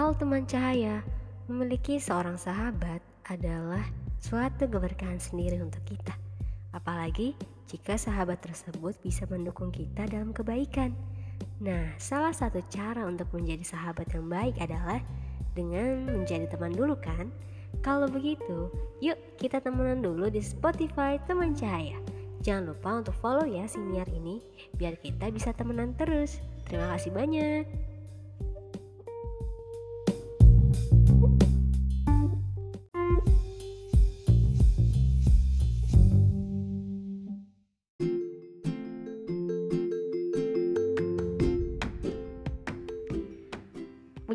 Hal teman cahaya, memiliki seorang sahabat adalah suatu keberkahan sendiri untuk kita. Apalagi jika sahabat tersebut bisa mendukung kita dalam kebaikan. Nah, salah satu cara untuk menjadi sahabat yang baik adalah dengan menjadi teman dulu kan? Kalau begitu, yuk kita temenan dulu di Spotify Teman Cahaya. Jangan lupa untuk follow ya siniar ini biar kita bisa temenan terus. Terima kasih banyak.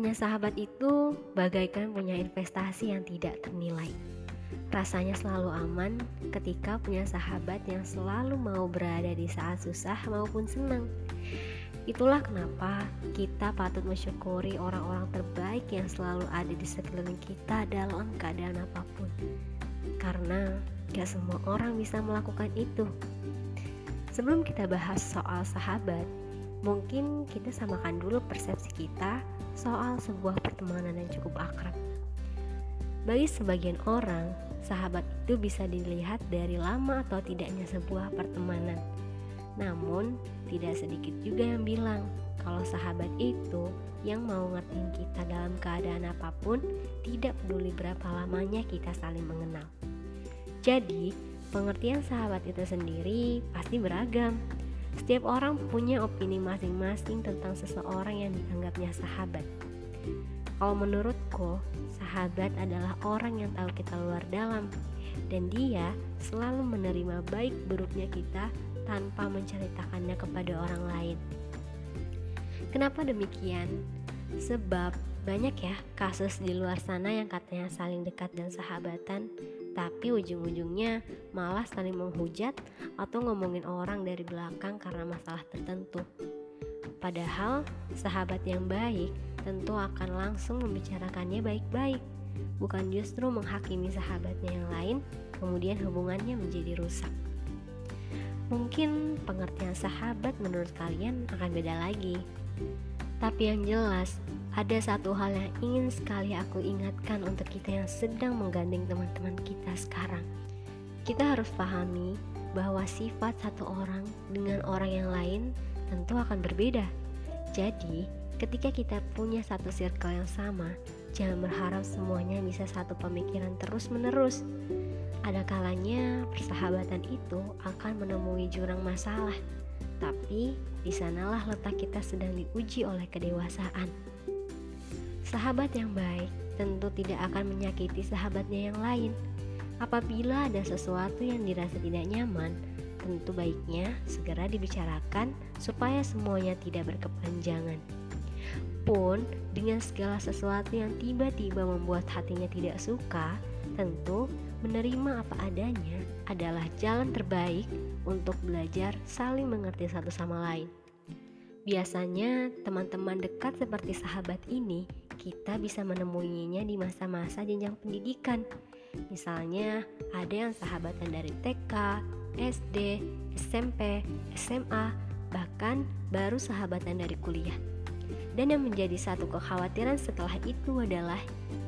Punya sahabat itu bagaikan punya investasi yang tidak ternilai. Rasanya selalu aman ketika punya sahabat yang selalu mau berada di saat susah maupun senang. Itulah kenapa kita patut mensyukuri orang-orang terbaik yang selalu ada di sekeliling kita dalam keadaan apa pun. Karena gak semua orang bisa melakukan itu. Sebelum kita bahas soal sahabat, mungkin kita samakan dulu persepsi kita soal sebuah pertemanan yang cukup akrab. Bagi sebagian orang, sahabat itu bisa dilihat dari lama atau tidaknya sebuah pertemanan. Namun, tidak sedikit juga yang bilang kalau sahabat itu yang mau ngertiin kita dalam keadaan apa pun, tidak peduli berapa lamanya kita saling mengenal. Jadi, pengertian sahabat itu sendiri pasti beragam setiap orang punya opini masing-masing tentang seseorang yang dianggapnya sahabat. Kalau menurutku, sahabat adalah orang yang tahu kita luar dalam dan dia selalu menerima baik buruknya kita tanpa menceritakannya kepada orang lain. Kenapa demikian? Sebab banyak ya kasus di luar sana yang katanya saling dekat dan sahabatan, tapi ujung-ujungnya malah saling menghujat atau ngomongin orang dari belakang karena masalah tertentu. Padahal sahabat yang baik tentu akan langsung membicarakannya baik-baik, bukan justru menghakimi sahabatnya yang lain, kemudian hubungannya menjadi rusak. Mungkin pengertian sahabat menurut kalian akan beda lagi. Tapi yang jelas, ada satu hal yang ingin sekali aku ingatkan untuk kita yang sedang menggandeng teman-teman kita sekarang. Kita harus pahami bahwa sifat satu orang dengan orang yang lain tentu akan berbeda. Jadi, ketika kita punya satu circle yang sama, jangan berharap semuanya bisa satu pemikiran terus-menerus. Ada kalanya persahabatan itu akan menemui jurang masalah, tapi di sanalah letak kita sedang diuji oleh kedewasaan. Sahabat yang baik tentu tidak akan menyakiti sahabatnya yang lain. Apabila ada sesuatu yang dirasa tidak nyaman, tentu baiknya segera dibicarakan supaya semuanya tidak berkepanjangan. Pun dengan segala sesuatu yang tiba-tiba membuat hatinya tidak suka, tentu menerima apa adanya adalah jalan terbaik untuk belajar saling mengerti satu sama lain. Biasanya, teman-teman dekat seperti sahabat ini kita bisa menemuinya di masa-masa jenjang pendidikan. Misalnya, ada yang sahabatan dari TK, SD, SMP, SMA, bahkan baru sahabatan dari kuliah. Dan yang menjadi satu kekhawatiran setelah itu adalah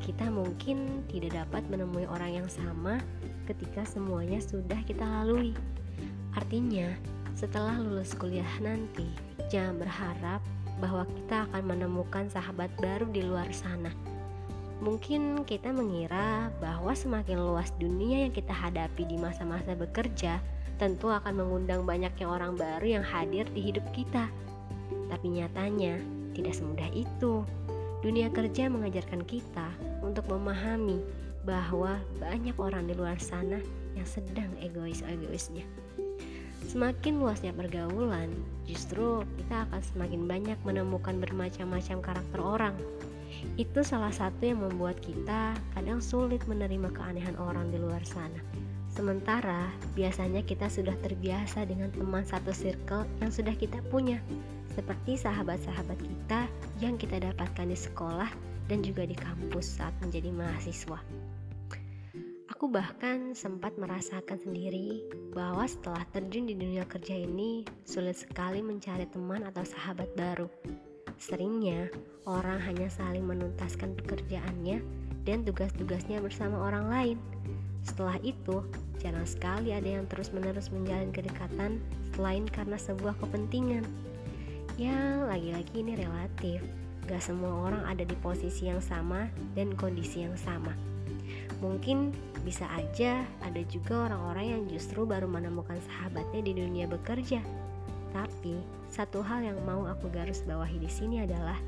kita mungkin tidak dapat menemui orang yang sama ketika semuanya sudah kita lalui. Artinya, setelah lulus kuliah nanti, jangan berharap bahwa kita akan menemukan sahabat baru di luar sana. Mungkin kita mengira bahwa semakin luas dunia yang kita hadapi di masa-masa bekerja, tentu akan mengundang banyaknya orang baru yang hadir di hidup kita. Tapi nyatanya, tidak semudah itu. Dunia kerja mengajarkan kita untuk memahami bahwa banyak orang di luar sana yang sedang egois-egoisnya. Semakin luasnya pergaulan, justru kita akan semakin banyak menemukan bermacam-macam karakter orang. Itu salah satu yang membuat kita kadang sulit menerima keanehan orang di luar sana. Sementara biasanya kita sudah terbiasa dengan teman satu circle yang sudah kita punya, seperti sahabat-sahabat kita yang kita dapatkan di sekolah dan juga di kampus saat menjadi mahasiswa. Aku bahkan sempat merasakan sendiri bahwa setelah terjun di dunia kerja ini sulit sekali mencari teman atau sahabat baru. Seringnya, orang hanya saling menuntaskan pekerjaannya dan tugas-tugasnya bersama orang lain. Setelah itu, jarang sekali ada yang terus-menerus menjalin kedekatan selain karena sebuah kepentingan. Ya, lagi-lagi ini relatif. Gak semua orang ada di posisi yang sama dan kondisi yang sama. Mungkin bisa aja ada juga orang-orang yang justru baru menemukan sahabatnya di dunia bekerja. Tapi, satu hal yang mau aku garis bawahi di sini adalah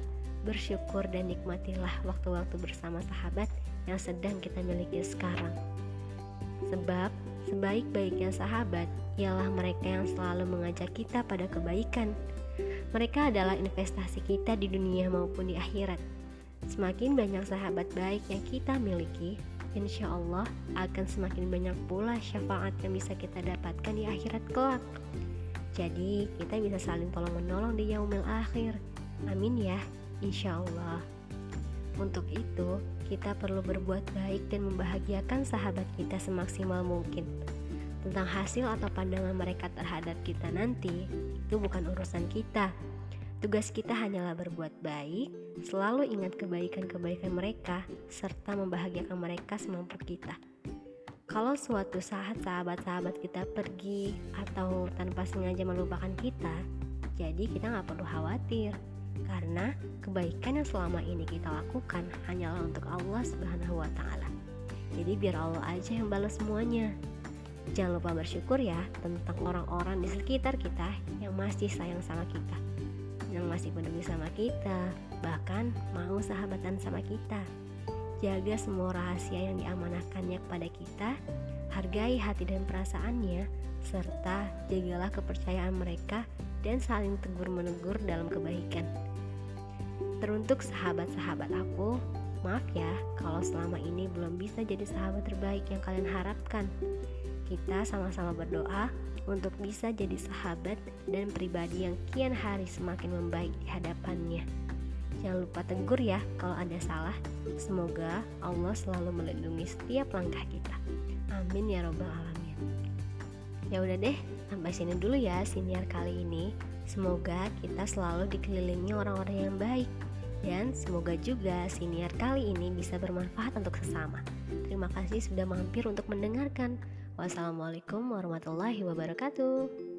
bersyukur dan nikmatilah waktu-waktu bersama sahabat yang sedang kita miliki sekarang. Sebab, sebaik-baiknya sahabat ialah mereka yang selalu mengajak kita pada kebaikan. Mereka adalah investasi kita di dunia maupun di akhirat. Semakin banyak sahabat baik yang kita miliki, insya Allah akan semakin banyak pula syafaat yang bisa kita dapatkan di akhirat kelak. Jadi kita bisa saling tolong menolong di yaumil akhir. Amin ya, insya Allah. Untuk itu, kita perlu berbuat baik dan membahagiakan sahabat kita semaksimal mungkin. Tentang hasil atau pandangan mereka terhadap kita nanti, itu bukan urusan kita. Tugas kita hanyalah berbuat baik, selalu ingat kebaikan-kebaikan mereka, serta membahagiakan mereka semampu kita. Kalau suatu saat sahabat-sahabat kita pergi atau tanpa sengaja melupakan kita, jadi kita nggak perlu khawatir karena kebaikan yang selama ini kita lakukan hanyalah untuk Allah Subhanahu wa taala. Jadi biar Allah aja yang balas semuanya. Jangan lupa bersyukur ya tentang orang-orang di sekitar kita yang masih sayang sama kita, yang masih peduli sama kita, bahkan mau sahabatan sama kita. Jaga semua rahasia yang diamanahkannya kepada kita, hargai hati dan perasaannya, serta jagalah kepercayaan mereka dan saling tegur menegur dalam kebaikan. Teruntuk sahabat-sahabat aku, maaf ya kalau selama ini belum bisa jadi sahabat terbaik yang kalian harapkan. Kita sama-sama berdoa untuk bisa jadi sahabat dan pribadi yang kian hari semakin membaik di hadapannya. Jangan lupa tegur ya kalau ada salah. Semoga Allah selalu melindungi setiap langkah kita. Amin ya robbal alamin. Ya udah deh, sampai sini dulu ya siniar kali ini. Semoga kita selalu dikelilingi orang-orang yang baik dan semoga juga siniar kali ini bisa bermanfaat untuk sesama. Terima kasih sudah mampir untuk mendengarkan. Wassalamualaikum warahmatullahi wabarakatuh.